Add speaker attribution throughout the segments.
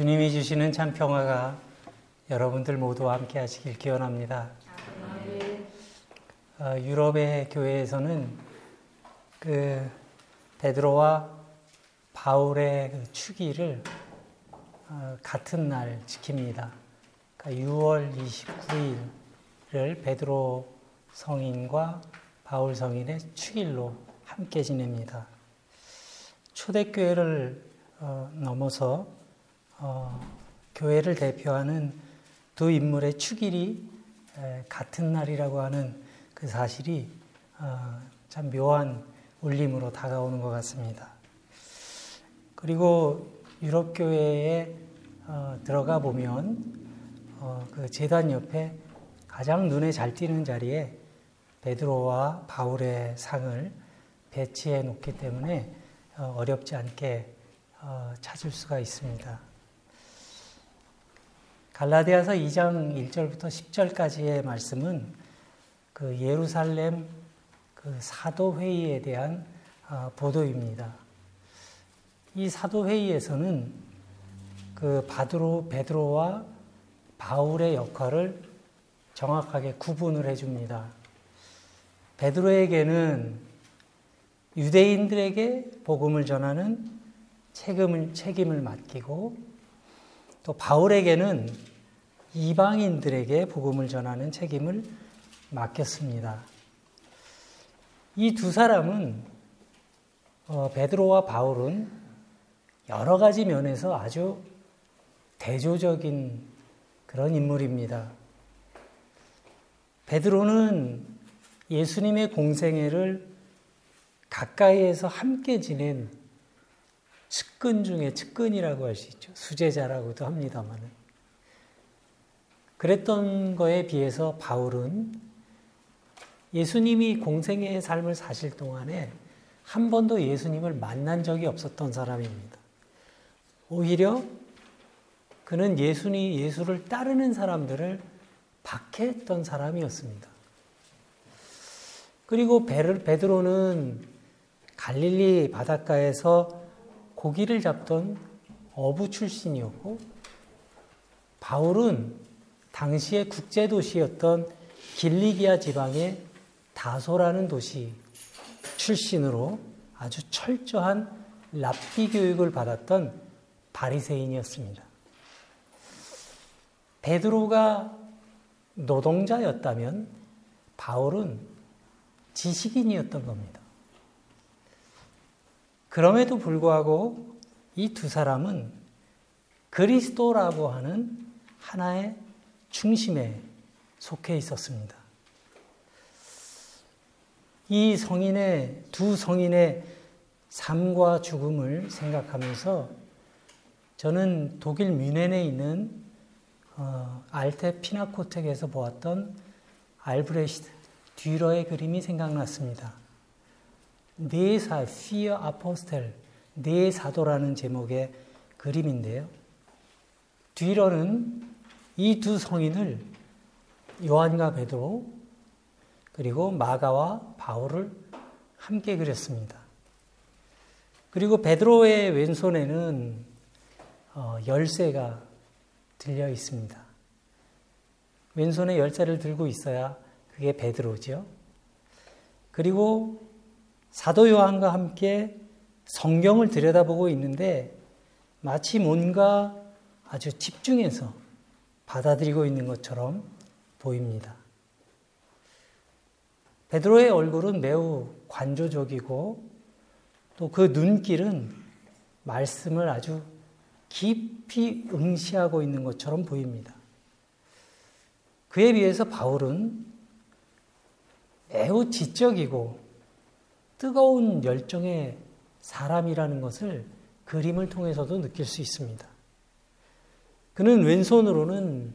Speaker 1: 주님이 주시는 참 평화가 여러분들 모두와 함께 하시길 기원합니다. 어, 유럽의 교회에서는 그 베드로와 바울의 그 축일을 어, 같은 날 지킵니다. 그러니까 6월 29일을 베드로 성인과 바울 성인의 축일로 함께 지냅니다. 초대교회를 어, 넘어서 어, 교회를 대표하는 두 인물의 축일이 에, 같은 날이라고 하는 그 사실이 어, 참 묘한 울림으로 다가오는 것 같습니다. 그리고 유럽 교회에 어, 들어가 보면 어, 그 재단 옆에 가장 눈에 잘 띄는 자리에 베드로와 바울의 상을 배치해 놓기 때문에 어, 어렵지 않게 어, 찾을 수가 있습니다. 갈라디아서 2장 1절부터 10절까지의 말씀은 그 예루살렘 그 사도 회의에 대한 어, 보도입니다. 이 사도 회의에서는 그 바드로 베드로와 바울의 역할을 정확하게 구분을 해줍니다. 베드로에게는 유대인들에게 복음을 전하는 책임을, 책임을 맡기고 또 바울에게는 이방인들에게 복음을 전하는 책임을 맡겼습니다. 이 두 사람은 어, 베드로와 바울은 여러 가지 면에서 아주 대조적인 그런 인물입니다. 베드로는 예수님의 공생애를 가까이에서 함께 지낸 측근 중에 측근이라고 할 수 있죠. 수제자라고도 합니다만은. 그랬던 거에 비해서 바울은 예수님이 공생애의 삶을 사실 동안에 한 번도 예수님을 만난 적이 없었던 사람입니다. 오히려 그는 예수니 예수를 따르는 사람들을 박해했던 사람이었습니다. 그리고 베드로는 갈릴리 바닷가에서 고기를 잡던 어부 출신이었고 바울은 당시의 국제 도시였던 길리기아 지방의 다소라는 도시 출신으로 아주 철저한 랍비 교육을 받았던 바리새인이었습니다. 베드로가 노동자였다면 바울은 지식인이었던 겁니다. 그럼에도 불구하고 이 두 사람은 그리스도라고 하는 하나의 중심에 속해 있었습니다. 이 성인의, 두 성인의 삶과 죽음을 생각하면서 저는 독일 뮌헨에 있는 어, 알테 피나코텍에서 보았던 알브레히트 듀러의 그림이 생각났습니다. 네 사, 피어 아포스텔, 네 사도라는 제목의 그림인데요. 듀러는 이 두 성인을 요한과 베드로 그리고 마가와 바울을 함께 그렸습니다. 그리고 베드로의 왼손에는 어, 열쇠가 들려 있습니다. 왼손에 열쇠를 들고 있어야 그게 베드로죠. 그리고 사도 요한과 함께 성경을 들여다보고 있는데 마치 뭔가 아주 집중해서 받아들이고 있는 것처럼 보입니다. 베드로의 얼굴은 매우 관조적이고 또 그 눈길은 말씀을 아주 깊이 응시하고 있는 것처럼 보입니다. 그에 비해서 바울은 매우 지적이고 뜨거운 열정의 사람이라는 것을 그림을 통해서도 느낄 수 있습니다. 그는 왼손으로는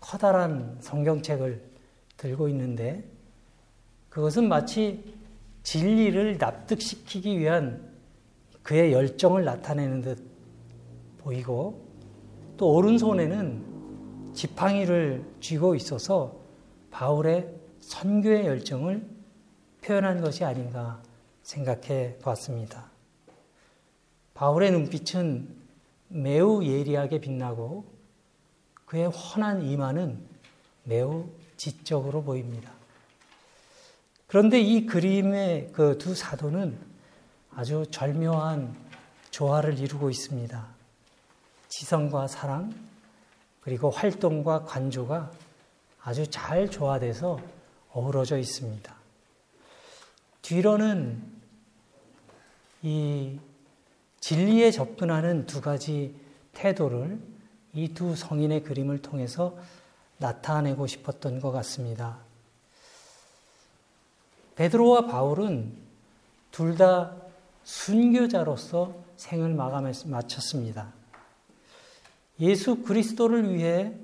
Speaker 1: 커다란 성경책을 들고 있는데 그것은 마치 진리를 납득시키기 위한 그의 열정을 나타내는 듯 보이고 또 오른손에는 지팡이를 쥐고 있어서 바울의 선교의 열정을 표현한 것이 아닌가 생각해 보았습니다. 바울의 눈빛은 매우 예리하게 빛나고 그의 훤한 이마는 매우 지적으로 보입니다. 그런데 이 그림의 그 두 사도는 아주 절묘한 조화를 이루고 있습니다. 지성과 사랑, 그리고 활동과 관조가 아주 잘 조화돼서 어우러져 있습니다. 뒤로는 이 진리에 접근하는 두 가지 태도를 이 두 성인의 그림을 통해서 나타내고 싶었던 것 같습니다. 베드로와 바울은 둘 다 순교자로서 생을 마쳤습니다. 예수 그리스도를 위해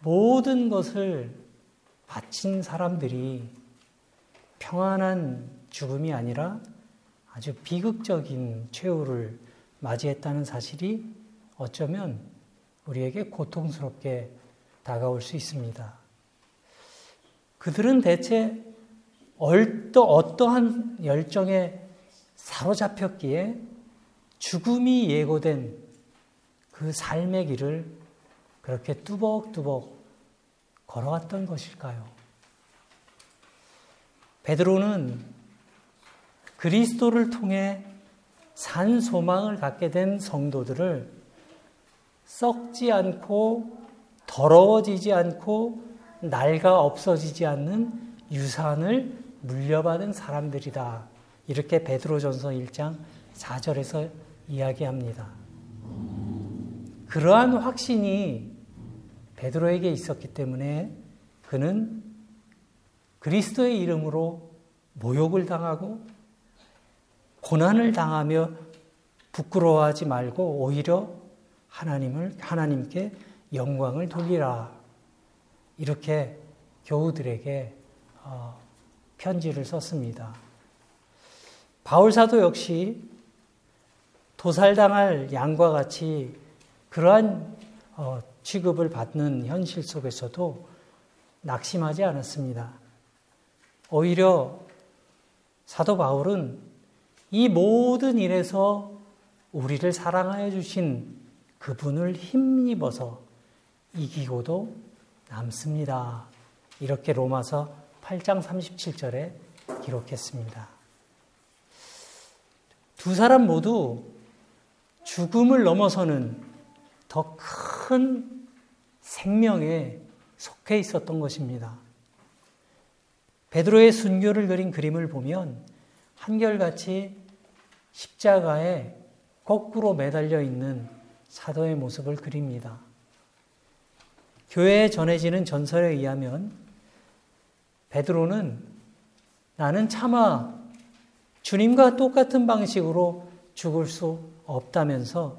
Speaker 1: 모든 것을 바친 사람들이 평안한 죽음이 아니라 아주 비극적인 최후를 맞이했다는 사실이 어쩌면 우리에게 고통스럽게 다가올 수 있습니다. 그들은 대체 얼떠, 어떠한 열정에 사로잡혔기에 죽음이 예고된 그 삶의 길을 그렇게 뚜벅뚜벅 걸어왔던 것일까요? 베드로는 그리스도를 통해 산 소망을 갖게 된 성도들을 썩지 않고 더러워지지 않고 낡아 없어지지 않는 유산을 물려받은 사람들이다. 이렇게 베드로전서 1장 4절에서 이야기합니다. 그러한 확신이 베드로에게 있었기 때문에 그는 그리스도의 이름으로 모욕을 당하고 고난을 당하며 부끄러워하지 말고 오히려 하나님을 하나님께 영광을 돌리라 이렇게 교우들에게 어, 편지를 썼습니다. 바울 사도 역시 도살당할 양과 같이 그러한 어, 취급을 받는 현실 속에서도 낙심하지 않았습니다. 오히려 사도 바울은 이 모든 일에서 우리를 사랑하여 주신 그분을 힘입어서 이기고도 남습니다. 이렇게 로마서 8장 37절에 기록했습니다. 두 사람 모두 죽음을 넘어서는 더 큰 생명에 속해 있었던 것입니다. 베드로의 순교를 그린 그림을 보면 한결같이 십자가에 거꾸로 매달려 있는 사도의 모습을 그립니다. 교회에 전해지는 전설에 의하면 베드로는 나는 차마 주님과 똑같은 방식으로 죽을 수 없다면서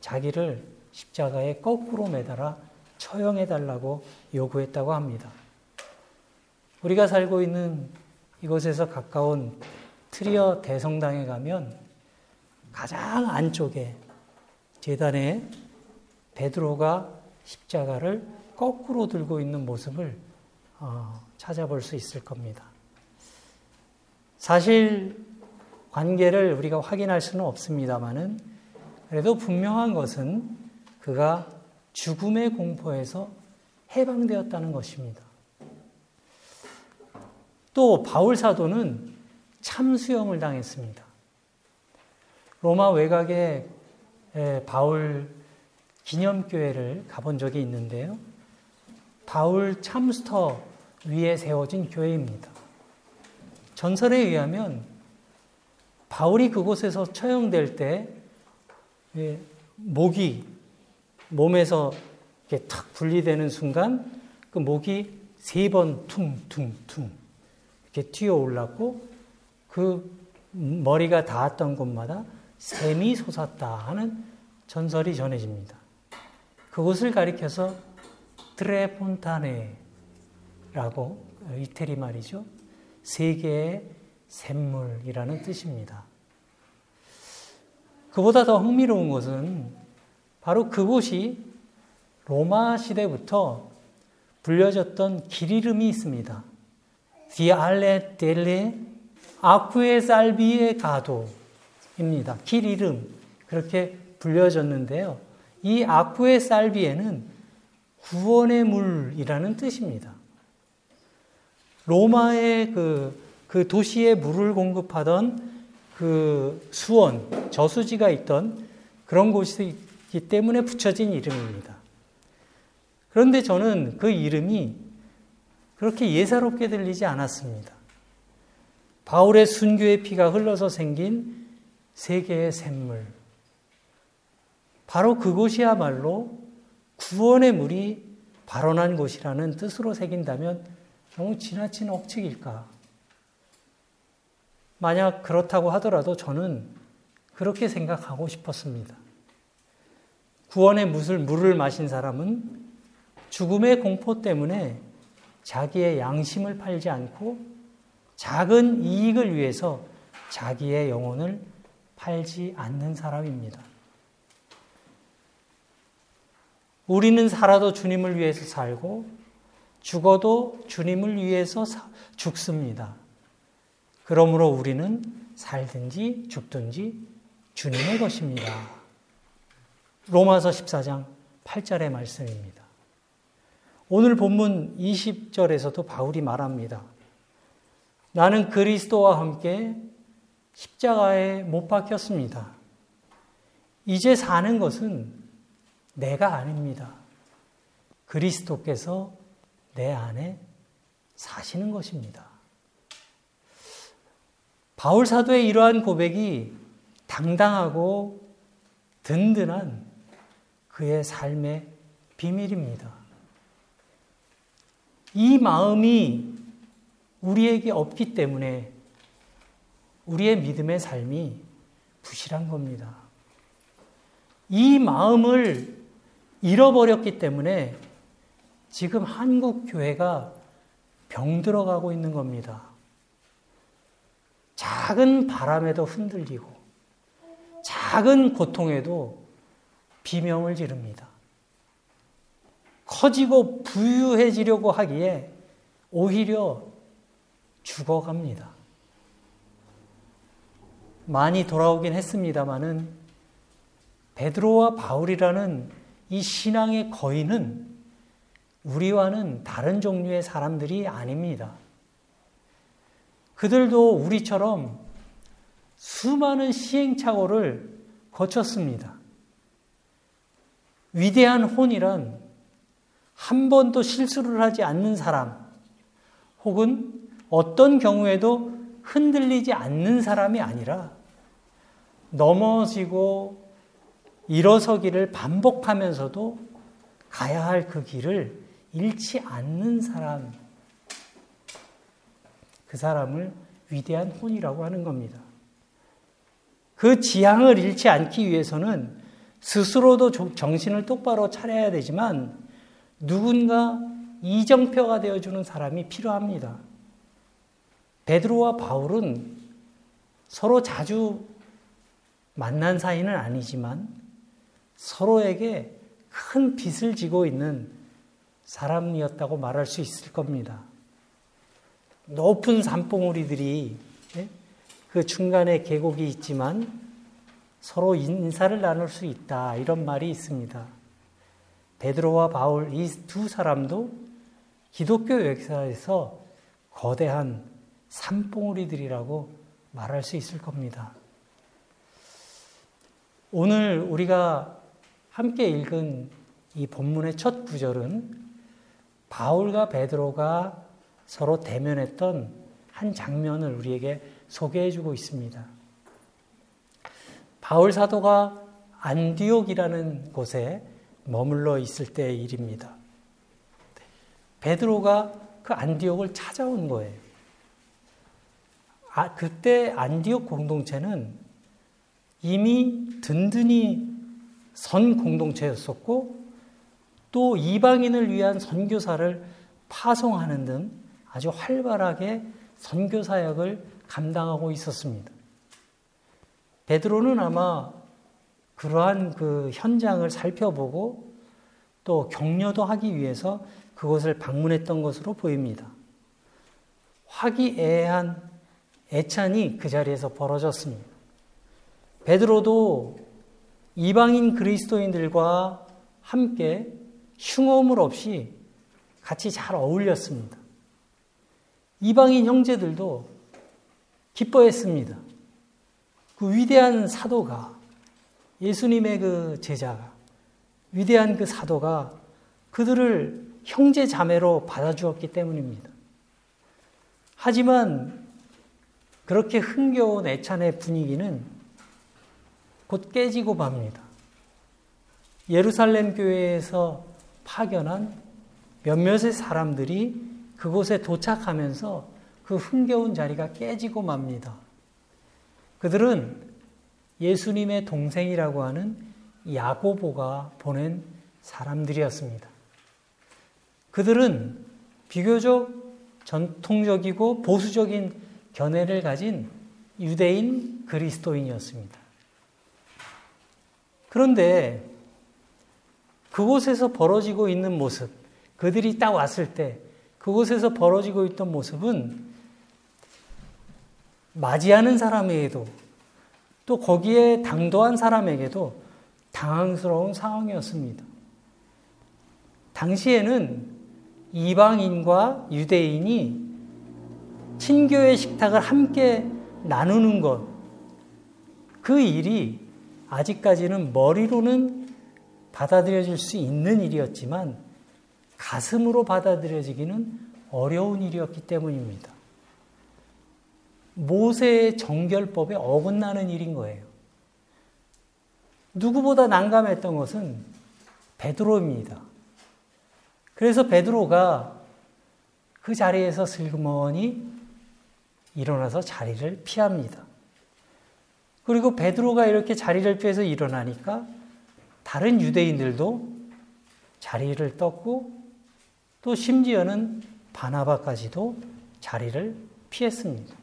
Speaker 1: 자기를 십자가에 거꾸로 매달아 처형해 달라고 요구했다고 합니다. 우리가 살고 있는 이곳에서 가까운 트리어 대성당에 가면 가장 안쪽에 재단에 베드로가 십자가를 거꾸로 들고 있는 모습을 어, 찾아볼 수 있을 겁니다. 사실 관계를 우리가 확인할 수는 없습니다만은 그래도 분명한 것은 그가 죽음의 공포에서 해방되었다는 것입니다. 또 바울 사도는 참수형을 당했습니다. 로마 외곽에 바울 기념교회를 가본 적이 있는데요. 바울 참스터 위에 세워진 교회입니다. 전설에 의하면 바울이 그곳에서 처형될 때 목이 몸에서 이렇게 탁 분리되는 순간 그 목이 세 번 퉁퉁퉁 이렇게 튀어 올랐고 그 머리가 닿았던 곳마다 샘이 솟았다 하는 전설이 전해집니다. 그곳을 가리켜서 트레폰타네라고 이태리 말이죠. 세계의 샘물이라는 뜻입니다. 그보다 더 흥미로운 것은 바로 그곳이 로마 시대부터 불려졌던 길 이름이 있습니다. 디알레 델레 아쿠에 살비에 가도 입니다. 길 이름 그렇게 불려졌는데요. 이 아쿠의 살비에는 구원의 물이라는 뜻입니다. 로마의 그, 그 도시에 물을 공급하던 그 수원, 저수지가 있던 그런 곳이기 때문에 붙여진 이름입니다. 그런데 저는 그 이름이 그렇게 예사롭게 들리지 않았습니다. 바울의 순교의 피가 흘러서 생긴 세계의 샘물. 바로 그곳이야말로 구원의 물이 발원한 곳이라는 뜻으로 새긴다면 너무 지나친 억측일까? 만약 그렇다고 하더라도 저는 그렇게 생각하고 싶었습니다. 구원의 물을, 물을 마신 사람은 죽음의 공포 때문에 자기의 양심을 팔지 않고 작은 이익을 위해서 자기의 영혼을 팔지 않는 사람입니다. 우리는 살아도 주님을 위해서 살고 죽어도 주님을 위해서 죽습니다. 그러므로 우리는 살든지 죽든지 주님의 것입니다. 로마서 14장 8절의 말씀입니다. 오늘 본문 20절에서도 바울이 말합니다. 나는 그리스도와 함께 십자가에 못 박혔습니다. 이제 사는 것은 내가 아닙니다. 그리스도께서 내 안에 사시는 것입니다. 바울 사도의 이러한 고백이 당당하고 든든한 그의 삶의 비밀입니다. 이 마음이 우리에게 없기 때문에 우리의 믿음의 삶이 부실한 겁니다. 이 마음을 잃어버렸기 때문에 지금 한국 교회가 병들어가고 있는 겁니다. 작은 바람에도 흔들리고 작은 고통에도 비명을 지릅니다. 커지고 부유해지려고 하기에 오히려 죽어갑니다. 많이 돌아오긴 했습니다마는 베드로와 바울이라는 이 신앙의 거인은 우리와는 다른 종류의 사람들이 아닙니다. 그들도 우리처럼 수많은 시행착오를 거쳤습니다. 위대한 혼이란 한 번도 실수를 하지 않는 사람, 혹은 어떤 경우에도 흔들리지 않는 사람이 아니라 넘어지고 일어서기를 반복하면서도 가야 할 그 길을 잃지 않는 사람, 그 사람을 위대한 혼이라고 하는 겁니다. 그 지향을 잃지 않기 위해서는 스스로도 정신을 똑바로 차려야 되지만 누군가 이정표가 되어주는 사람이 필요합니다. 베드로와 바울은 서로 자주 만난 사이는 아니지만 서로에게 큰 빚을 지고 있는 사람이었다고 말할 수 있을 겁니다. 높은 산봉우리들이 예? 그 중간에 계곡이 있지만 서로 인사를 나눌 수 있다. 이런 말이 있습니다. 베드로와 바울 이 두 사람도 기독교 역사에서 거대한 산봉우리들이라고 말할 수 있을 겁니다. 오늘 우리가 함께 읽은 이 본문의 첫 구절은 바울과 베드로가 서로 대면했던 한 장면을 우리에게 소개해 주고 있습니다. 바울 사도가 안디옥이라는 곳에 머물러 있을 때의 일입니다. 베드로가 그 안디옥을 찾아온 거예요. 아, 그때 안디옥 공동체는 이미 든든히 선 공동체였었고 또 이방인을 위한 선교사를 파송하는 등 아주 활발하게 선교 사역을 감당하고 있었습니다. 베드로는 아마 그러한 그 현장을 살펴보고 또 격려도 하기 위해서 그곳을 방문했던 것으로 보입니다. 화기애애한 애찬이 그 자리에서 벌어졌습니다. 베드로도 이방인 그리스도인들과 함께 흉어물 없이 같이 잘 어울렸습니다. 이방인 형제들도 기뻐했습니다. 그 위대한 사도가 예수님의 그 제자가 위대한 그 사도가 그들을 형제 자매로 받아주었기 때문입니다. 하지만 그렇게 흥겨운 애찬의 분위기는 곧 깨지고 맙니다. 예루살렘 교회에서 파견한 몇몇의 사람들이 그곳에 도착하면서 그 흥겨운 자리가 깨지고 맙니다. 그들은 예수님의 동생이라고 하는 야고보가 보낸 사람들이었습니다. 그들은 비교적 전통적이고 보수적인 견해를 가진 유대인 그리스도인이었습니다. 그런데 그곳에서 벌어지고 있는 모습, 그들이 딱 왔을 때 그곳에서 벌어지고 있던 모습은 맞이하는 사람에게도 또 거기에 당도한 사람에게도 당황스러운 상황이었습니다. 당시에는 이방인과 유대인이 친교의 식탁을 함께 나누는 것, 그 일이 아직까지는 머리로는 받아들여질 수 있는 일이었지만 가슴으로 받아들여지기는 어려운 일이었기 때문입니다. 모세의 정결법에 어긋나는 일인 거예요. 누구보다 난감했던 것은 베드로입니다. 그래서 베드로가 그 자리에서 슬그머니 일어나서 자리를 피합니다. 그리고 베드로가 이렇게 자리를 피해서 일어나니까 다른 유대인들도 자리를 떴고 또 심지어는 바나바까지도 자리를 피했습니다.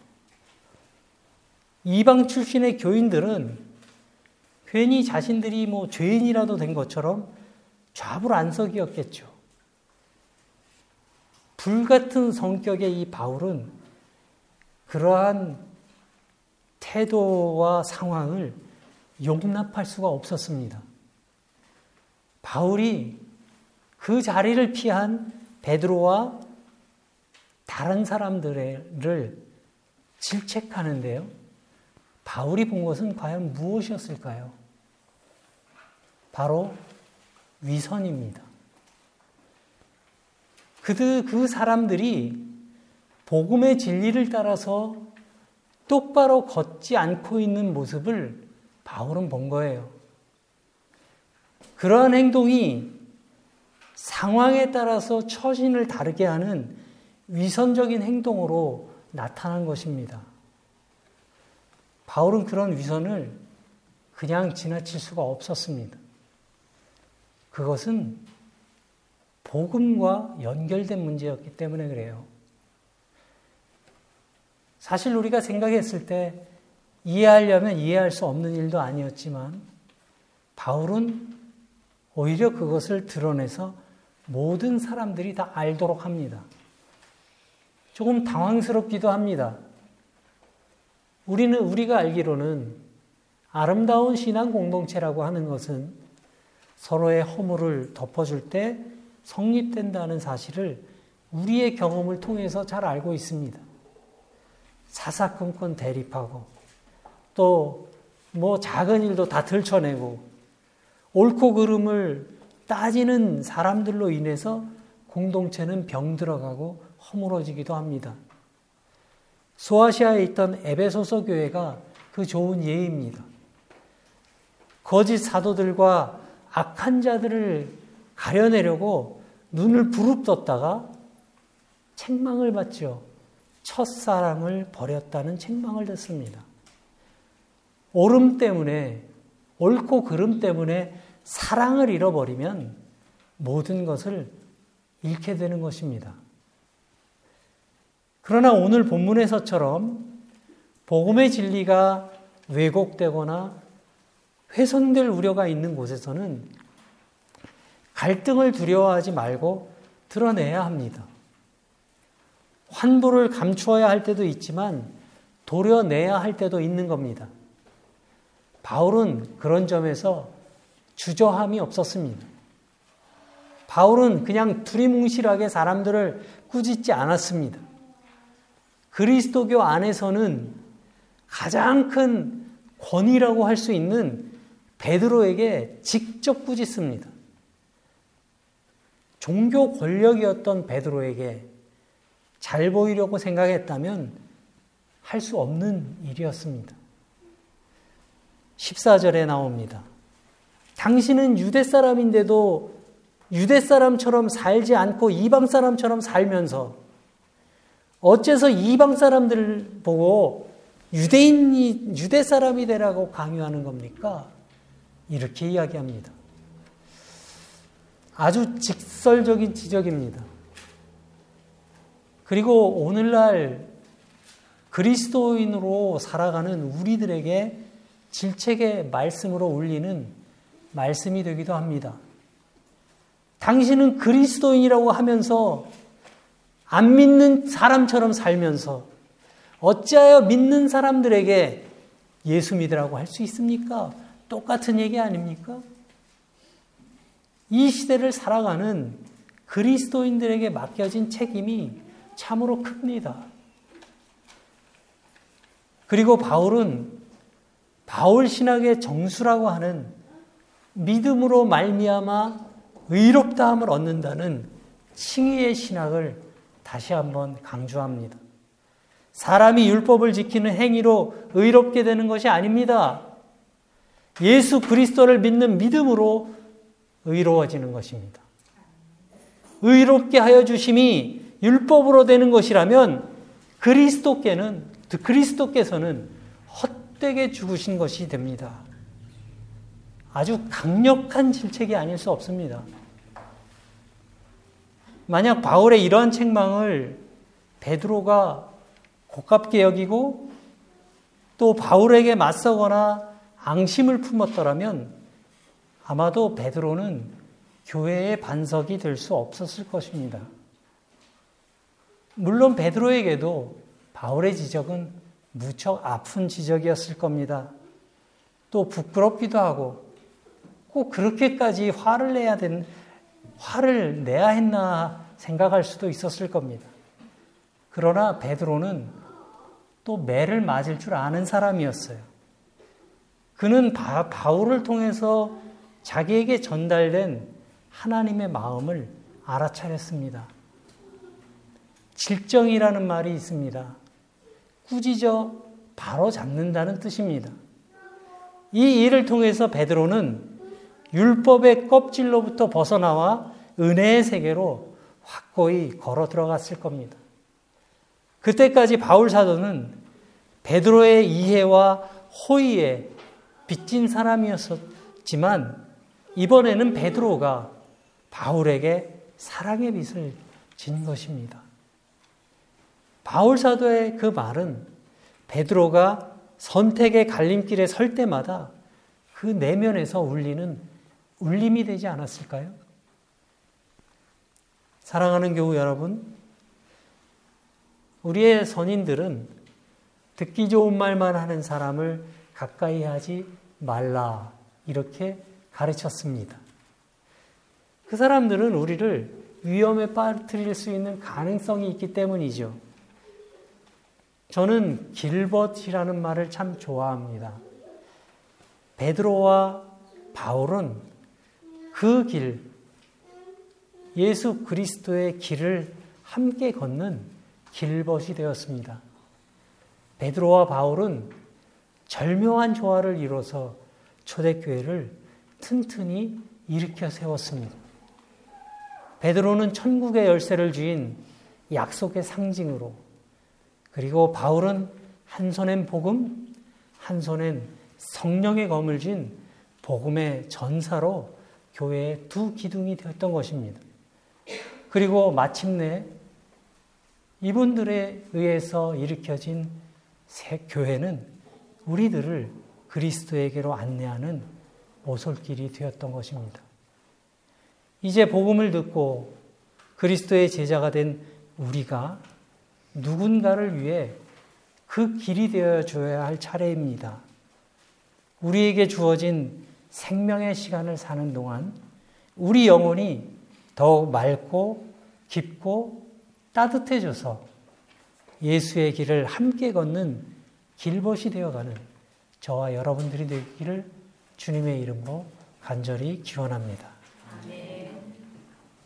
Speaker 1: 이방 출신의 교인들은 괜히 자신들이 뭐 죄인이라도 된 것처럼 좌불안석이었겠죠. 불같은 성격의 이 바울은 그러한 태도와 상황을 용납할 수가 없었습니다. 바울이 그 자리를 피한 베드로와 다른 사람들을 질책하는데요. 바울이 본 것은 과연 무엇이었을까요? 바로 위선입니다. 그들, 그 사람들이 복음의 진리를 따라서 똑바로 걷지 않고 있는 모습을 바울은 본 거예요. 그러한 행동이 상황에 따라서 처신을 다르게 하는 위선적인 행동으로 나타난 것입니다. 바울은 그런 위선을 그냥 지나칠 수가 없었습니다. 그것은 복음과 연결된 문제였기 때문에 그래요. 사실 우리가 생각했을 때 이해하려면 이해할 수 없는 일도 아니었지만 바울은 오히려 그것을 드러내서 모든 사람들이 다 알도록 합니다. 조금 당황스럽기도 합니다. 우리는, 우리가 알기로는 아름다운 신앙 공동체라고 하는 것은 서로의 허물을 덮어줄 때 성립된다는 사실을 우리의 경험을 통해서 잘 알고 있습니다. 사사건건 대립하고 또 뭐 작은 일도 다 들춰내고 옳고 그름을 따지는 사람들로 인해서 공동체는 병들어가고 허물어지기도 합니다. 소아시아에 있던 에베소서 교회가 그 좋은 예입니다. 거짓 사도들과 악한 자들을 가려내려고 눈을 부릅떴다가 책망을 받죠. 첫사랑을 버렸다는 책망을 듣습니다. 오름 때문에 옳고 그름 때문에 사랑을 잃어버리면 모든 것을 잃게 되는 것입니다. 그러나 오늘 본문에서처럼 복음의 진리가 왜곡되거나 훼손될 우려가 있는 곳에서는 갈등을 두려워하지 말고 드러내야 합니다. 환부를 감추어야 할 때도 있지만 도려내야 할 때도 있는 겁니다. 바울은 그런 점에서 주저함이 없었습니다. 바울은 그냥 두리뭉실하게 사람들을 꾸짖지 않았습니다. 그리스도교 안에서는 가장 큰 권위라고 할 수 있는 베드로에게 직접 꾸짖습니다. 종교 권력이었던 베드로에게 잘 보이려고 생각했다면 할 수 없는 일이었습니다. 14절에 나옵니다. 당신은 유대 사람인데도 유대 사람처럼 살지 않고 이방 사람처럼 살면서 어째서 이방 사람들 보고 유대인이 유대 사람이 되라고 강요하는 겁니까? 이렇게 이야기합니다. 아주 직설적인 지적입니다. 그리고 오늘날 그리스도인으로 살아가는 우리들에게 질책의 말씀으로 울리는 말씀이 되기도 합니다. 당신은 그리스도인이라고 하면서 안 믿는 사람처럼 살면서 어찌하여 믿는 사람들에게 예수 믿으라고 할 수 있습니까? 똑같은 얘기 아닙니까? 이 시대를 살아가는 그리스도인들에게 맡겨진 책임이 참으로 큽니다. 그리고 바울은 바울 신학의 정수라고 하는 믿음으로 말미암아 의롭다함을 얻는다는 칭의의 신학을 다시 한번 강조합니다. 사람이 율법을 지키는 행위로 의롭게 되는 것이 아닙니다. 예수 그리스도를 믿는 믿음으로 의로워지는 것입니다. 의롭게 하여 주심이 율법으로 되는 것이라면 그리스도께는 그리스도께서는 헛되게 죽으신 것이 됩니다. 아주 강력한 질책이 아닐 수 없습니다. 만약 바울의 이러한 책망을 베드로가 고깝게 여기고 또 바울에게 맞서거나 앙심을 품었더라면 아마도 베드로는 교회의 반석이 될 수 없었을 것입니다. 물론 베드로에게도 바울의 지적은 무척 아픈 지적이었을 겁니다. 또 부끄럽기도 하고 꼭 그렇게까지 화를 내야 된 화를 내야 했나 생각할 수도 있었을 겁니다. 그러나 베드로는 또 매를 맞을 줄 아는 사람이었어요. 그는 바, 바울을 통해서 자기에게 전달된 하나님의 마음을 알아차렸습니다. 질정이라는 말이 있습니다. 꾸짖어 바로 잡는다는 뜻입니다. 이 일을 통해서 베드로는 율법의 껍질로부터 벗어나와 은혜의 세계로 확고히 걸어 들어갔을 겁니다. 그때까지 바울 사도는 베드로의 이해와 호의에 빚진 사람이었지만 이번에는 베드로가 바울에게 사랑의 빚을 진 것입니다. 바울 사도의 그 말은 베드로가 선택의 갈림길에 설 때마다 그 내면에서 울리는 울림이 되지 않았을까요? 사랑하는 교우 여러분, 우리의 선인들은 듣기 좋은 말만 하는 사람을 가까이 하지 말라 이렇게 가르쳤습니다. 그 사람들은 우리를 위험에 빠뜨릴 수 있는 가능성이 있기 때문이죠. 저는 길벗이라는 말을 참 좋아합니다. 베드로와 바울은 그 길, 예수 그리스도의 길을 함께 걷는 길벗이 되었습니다. 베드로와 바울은 절묘한 조화를 이뤄서 초대교회를 튼튼히 일으켜 세웠습니다. 베드로는 천국의 열쇠를 쥐인 약속의 상징으로 그리고 바울은 한 손엔 복음, 한 손엔 성령의 검을 쥔 복음의 전사로 교회의 두 기둥이 되었던 것입니다. 그리고 마침내 이분들에 의해서 일으켜진 새 교회는 우리들을 그리스도에게로 안내하는 오솔길이 되었던 것입니다. 이제 복음을 듣고 그리스도의 제자가 된 우리가 누군가를 위해 그 길이 되어 줘야 할 차례입니다. 우리에게 주어진 생명의 시간을 사는 동안 우리 영혼이 더욱 맑고 깊고 따뜻해져서 예수의 길을 함께 걷는 길벗이 되어가는 저와 여러분들이 되기를 주님의 이름으로 간절히 기원합니다.